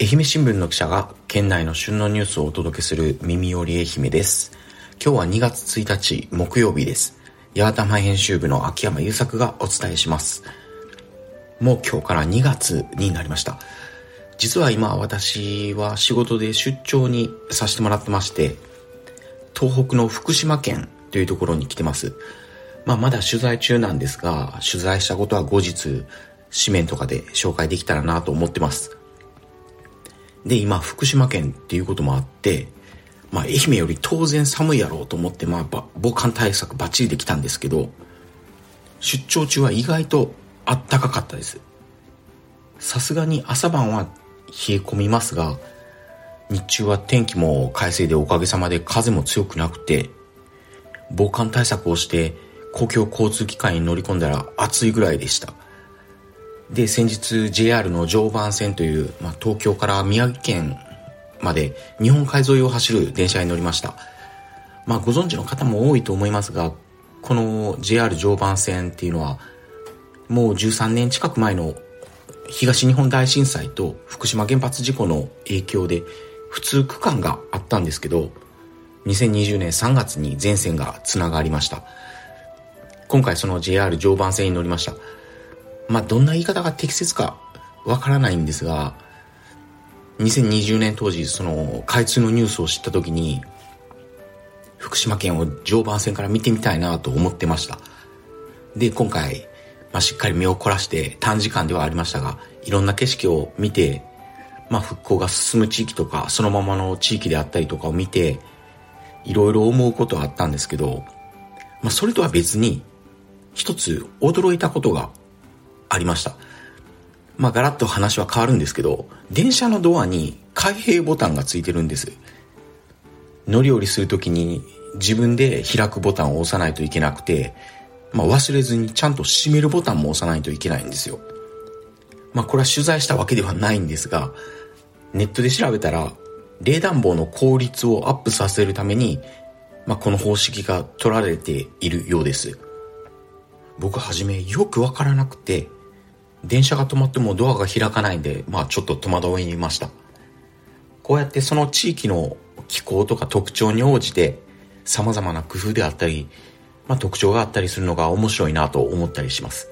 愛媛新聞の記者が県内の旬のニュースをお届けする耳より愛媛です。今日は2月1日木曜日です。八幡編集部の秋山優作がお伝えします。もう今日から2月になりました。実は今私は仕事で出張にさせてもらってまして、東北の福島県というところに来てます。まあまだ取材中なんですが、取材したことは後日紙面とかで紹介できたらなと思ってます。で、今、福島県っていうこともあって、まあ、愛媛より当然寒いやろうと思って、まあ、防寒対策バッチリできたんですけど、出張中は意外とあったかかったです。さすがに朝晩は冷え込みますが、日中は天気も快晴でおかげさまで風も強くなくて、防寒対策をして公共交通機関に乗り込んだら暑いぐらいでした。で、先日 JR の常磐線という、まあ、東京から宮城県まで日本海沿いを走る電車に乗りました。まあ、ご存知の方も多いと思いますが、この JR 常磐線っていうのは、もう13年近く前の東日本大震災と福島原発事故の影響で普通区間があったんですけど、2020年3月に全線が繋がりました。今回その JR 常磐線に乗りました。まあ、どんな言い方が適切かわからないんですが、2020年当時、その、開通のニュースを知った時に、福島県を常磐線から見てみたいなと思ってました。で、今回、まあ、しっかり目を凝らして短時間ではありましたが、いろんな景色を見て、まあ、復興が進む地域とか、そのままの地域であったりとかを見て、いろいろ思うことはあったんですけど、まあ、それとは別に、一つ驚いたことがありました。まあ、ガラッと話は変わるんですけど、電車のドアに開閉ボタンがついてるんです。乗り降りするときに自分で開くボタンを押さないといけなくて、まあ、忘れずにちゃんと閉めるボタンも押さないといけないんですよ。まあ、これは取材したわけではないんですが、ネットで調べたら、冷暖房の効率をアップさせるために、まあ、この方式が取られているようです。僕はじめよくわからなくて、電車が止まってもドアが開かないんで、まあちょっと戸惑いました。こうやってその地域の気候とか特徴に応じて様々な工夫であったり、まあ特徴があったりするのが面白いなと思ったりします。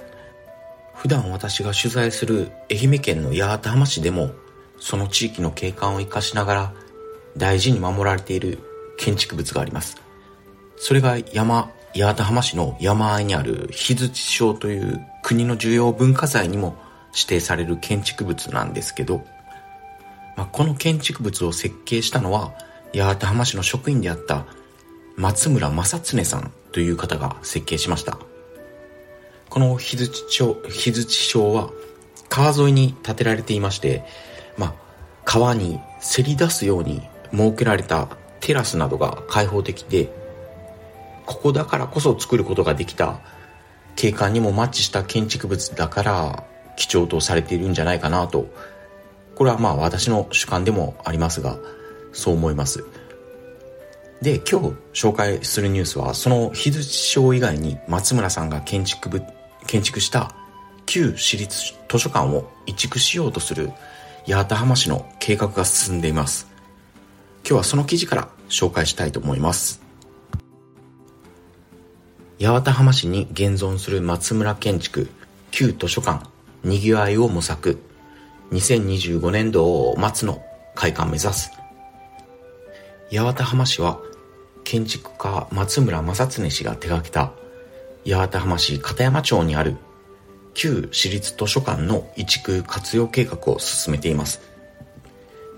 普段私が取材する愛媛県の八幡浜市でもその地域の景観を生かしながら大事に守られている建築物があります。それが山八幡浜市の山あいにある日槌町という国の重要文化財にも指定される建築物なんですけど、まあ、この建築物を設計したのは八幡浜市の職員であった松村正恒さんという方が設計しました。この日槌町、日槌町は川沿いに建てられていまして、まあ、川にせり出すように設けられたテラスなどが開放的で、ここだからこそ作ることができた景観にもマッチした建築物だから貴重とされているんじゃないかなと。これはまあ私の主観でもありますがそう思います。で今日紹介するニュースはその日槌賞以外に松村さんが建築部建築した旧私立図書館を移築しようとする八幡浜市の計画が進んでいます。今日はその記事から紹介したいと思います。八幡浜市に現存する松村建築旧図書館にぎわいを模索。2025年度を末の開館目指す。八幡浜市は建築家松村正恒氏が手掛けた八幡浜市片山町にある旧私立図書館の移築活用計画を進めています。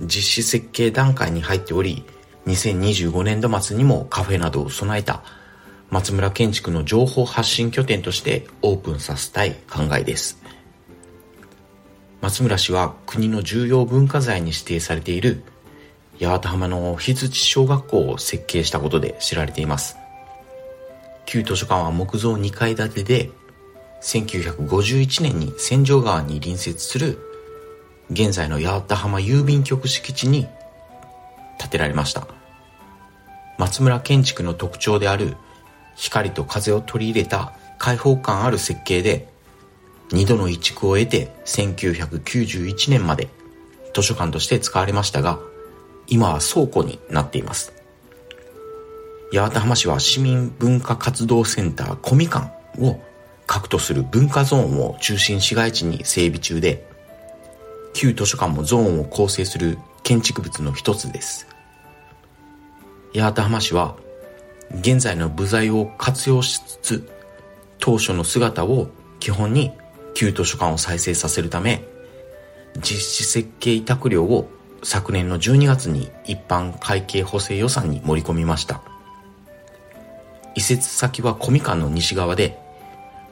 実施設計段階に入っており2025年度末にもカフェなどを備えた松村建築の情報発信拠点としてオープンさせたい考えです。松村氏は国の重要文化財に指定されている八幡浜の日槌小学校を設計したことで知られています。旧図書館は木造2階建てで、1951年に千条川に隣接する現在の八幡浜郵便局敷地に建てられました。松村建築の特徴である光と風を取り入れた開放感ある設計で2度の移築を得て1991年まで図書館として使われましたが、今は倉庫になっています。八幡浜市は市民文化活動センターコミ館を核とする文化ゾーンを中心市街地に整備中で、旧図書館もゾーンを構成する建築物の一つです。八幡浜市は現在の部材を活用しつつ当初の姿を基本に旧図書館を再生させるため実施設計委託料を昨年の12月に一般会計補正予算に盛り込みました。移設先は小み館の西側で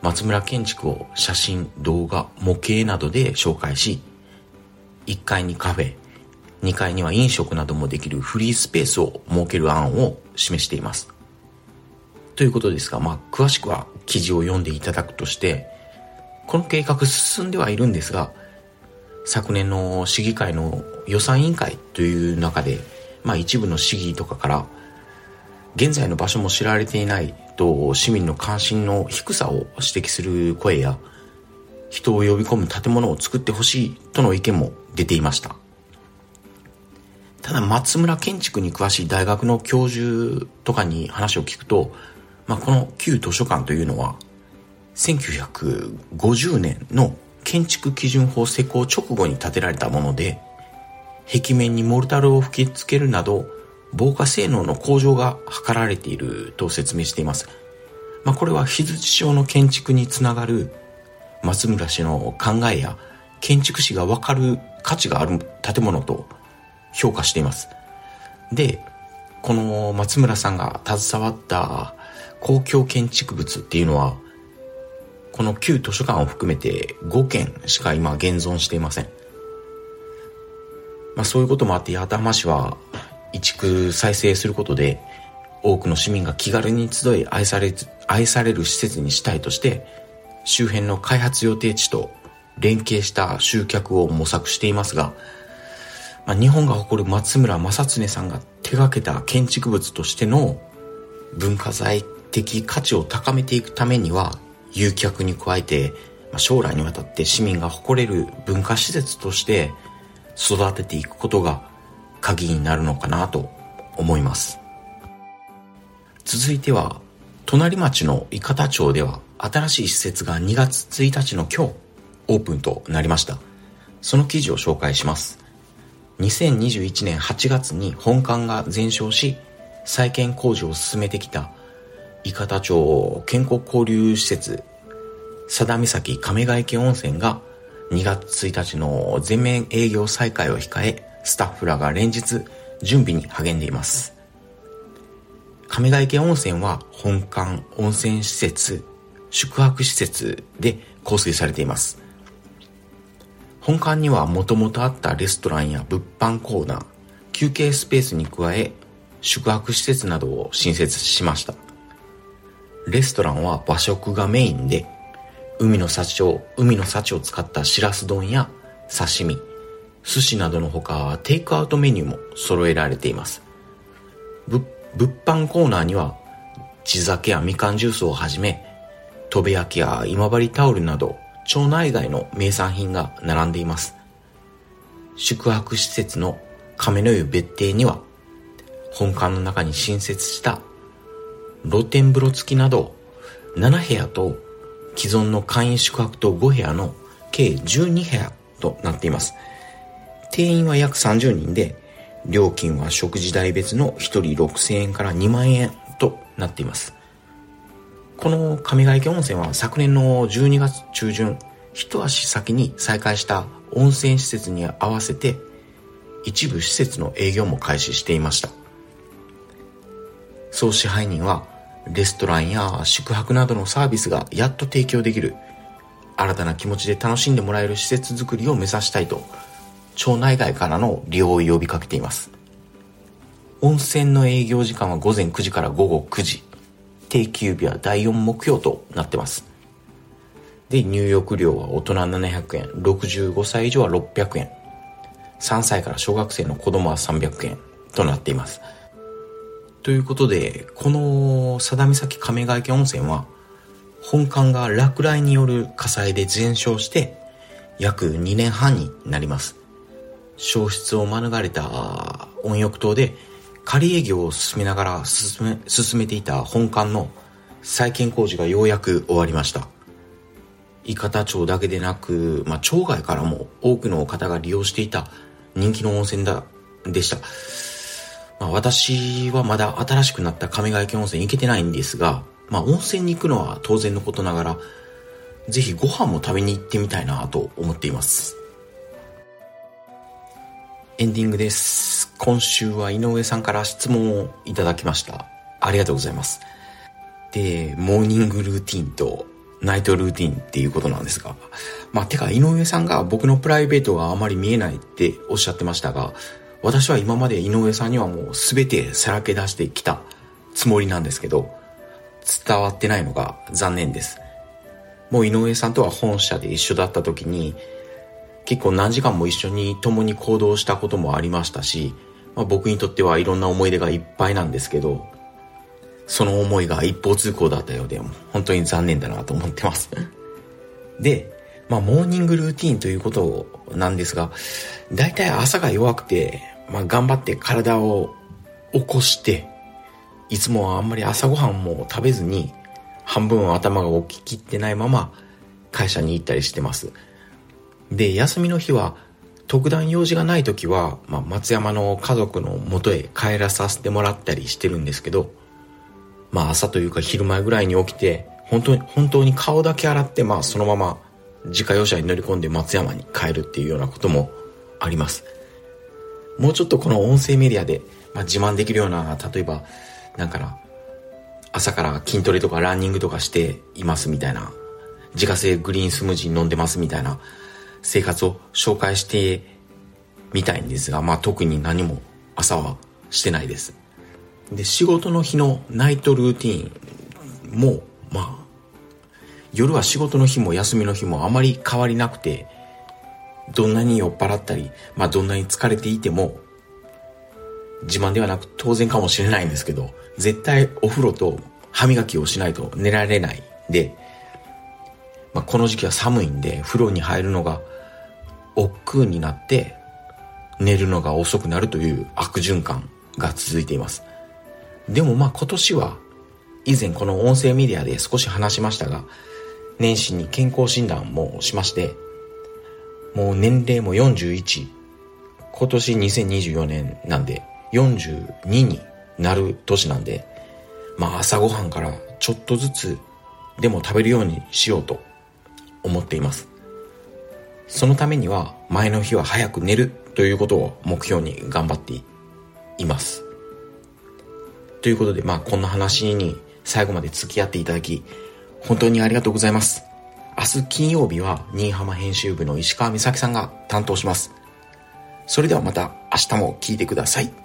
松村建築を写真動画模型などで紹介し1階にカフェ2階には飲食などもできるフリースペースを設ける案を示しています。ということですが、まあ、詳しくは記事を読んでいただくとして、この計画進んではいるんですが、昨年の市議会の予算委員会という中で、まあ一部の市議とかから、現在の場所も知られていないと市民の関心の低さを指摘する声や、人を呼び込む建物を作ってほしいとの意見も出ていました。ただ松村建築に詳しい大学の教授とかに話を聞くと、まあ、この旧図書館というのは1950年の建築基準法施行直後に建てられたもので壁面にモルタルを吹き付けるなど防火性能の向上が図られていると説明しています。まあ、これは日槌町の建築につながる松村氏の考えや建築士がわかる価値がある建物と評価しています。で、この松村さんが携わった公共建築物っていうのは、この旧図書館を含めて5件しか今現存していません。まあそういうこともあって八幡浜市は移築再生することで多くの市民が気軽に集い愛され愛される施設にしたいとして周辺の開発予定地と連携した集客を模索していますが、まあ、日本が誇る松村正恒さんが手掛けた建築物としての文化財的価値を高めていくためには誘客に加えて将来にわたって市民が誇れる文化施設として育てていくことが鍵になるのかなと思います。続いては隣町の伊方町では新しい施設が2月1日の今日オープンとなりました。その記事を紹介します。2021年8月に本館が全焼し再建工事を進めてきた伊方町健康交流施設佐田岬亀ヶ池温泉が2月1日の全面営業再開を控えスタッフらが連日準備に励んでいます。亀ヶ池温泉は本館温泉施設宿泊施設で構成されています。本館にはもともとあったレストランや物販コーナー休憩スペースに加え宿泊施設などを新設しました。レストランは和食がメインで、海の幸を、海の幸を使ったしらす丼や刺身、寿司などのほかテイクアウトメニューも揃えられています。物販コーナーには地酒やみかんジュースをはじめ、戸部焼きや今治タオルなど町内外の名産品が並んでいます。宿泊施設の亀の湯別邸には本館の中に新設した露天風呂付きなど7部屋と既存の簡易宿泊と5部屋の計12部屋となっています。定員は約30人で、料金は食事代別の1人6000円から2万円となっています。この上ヶ池温泉は昨年の12月中旬、一足先に再開した温泉施設に合わせて一部施設の営業も開始していました。総支配人はレストランや宿泊などのサービスがやっと提供できる。新たな気持ちで楽しんでもらえる施設づくりを目指したいと町内外からの利用を呼びかけています。温泉の営業時間は午前9時から午後9時。定休日は第4目標となってます。で入浴料は大人700円。65歳以上は600円。3歳から小学生の子供は300円となっています。ということで、この佐田岬亀ヶ池温泉は、本館が落雷による火災で全焼して、約2年半になります。消失を免れた温浴島で仮営業を進めながら進め進めていた本館の再建工事がようやく終わりました伊方町だけでなく、まあ、町外からも多くの方が利用していた人気の温泉だでした、まあ、私はまだ新しくなった亀ヶ池温泉行けてないんですが、まあ、温泉に行くのは当然のことながらぜひご飯も食べに行ってみたいなと思っていますエンディングです。今週は井上さんから質問をいただきました。ありがとうございます。で、モーニングルーティンとナイトルーティンっていうことなんですが。まあ、てか井上さんが僕のプライベートがあまり見えないっておっしゃってましたが、私は今まで井上さんにはもう全てさらけ出してきたつもりなんですけど、伝わってないのが残念です。もう井上さんとは本社で一緒だった時に、結構何時間も一緒に共に行動したこともありましたし、まあ、僕にとってはいろんな思い出がいっぱいなんですけど、その思いが一方通行だったようで、本当に残念だなと思ってます。で、まあ、モーニングルーティンということなんですが、大体朝が弱くて、まあ、頑張って体を起こして、いつもはあんまり朝ごはんも食べずに、半分頭が起ききってないまま会社に行ったりしてます。で、休みの日は、特段用事がない時は、まあ、松山の家族の元へ帰らさせてもらったりしてるんですけど、まあ朝というか昼前ぐらいに起きて、本当に、本当に顔だけ洗って、まあそのまま自家用車に乗り込んで松山に帰るっていうようなこともあります。もうちょっとこの音声メディアで、まあ、自慢できるような、例えば、なんかな、朝から筋トレとかランニングとかしていますみたいな、自家製グリーンスムージー飲んでますみたいな、生活を紹介してみたいんですが、まあ特に何も朝はしてないです。で、仕事の日のナイトルーティーンも、まあ、夜は仕事の日も休みの日もあまり変わりなくて、どんなに酔っ払ったり、まあどんなに疲れていても、自慢ではなく当然かもしれないんですけど、絶対お風呂と歯磨きをしないと寝られないで、まあ、この時期は寒いんで風呂に入るのが億劫になって寝るのが遅くなるという悪循環が続いています。でもまあ今年は以前この音声メディアで少し話しましたが年始に健康診断もしましてもう年齢も41今年2024年なんで42になる年なんでまあ朝ごはんからちょっとずつでも食べるようにしようと思っています。そのためには前の日は早く寝るということを目標に頑張っています。ということで、まあこんな話に最後まで付き合っていただき、本当にありがとうございます。明日金曜日は新居浜編集部の石川美咲さんが担当します。それではまた明日も聞いてください。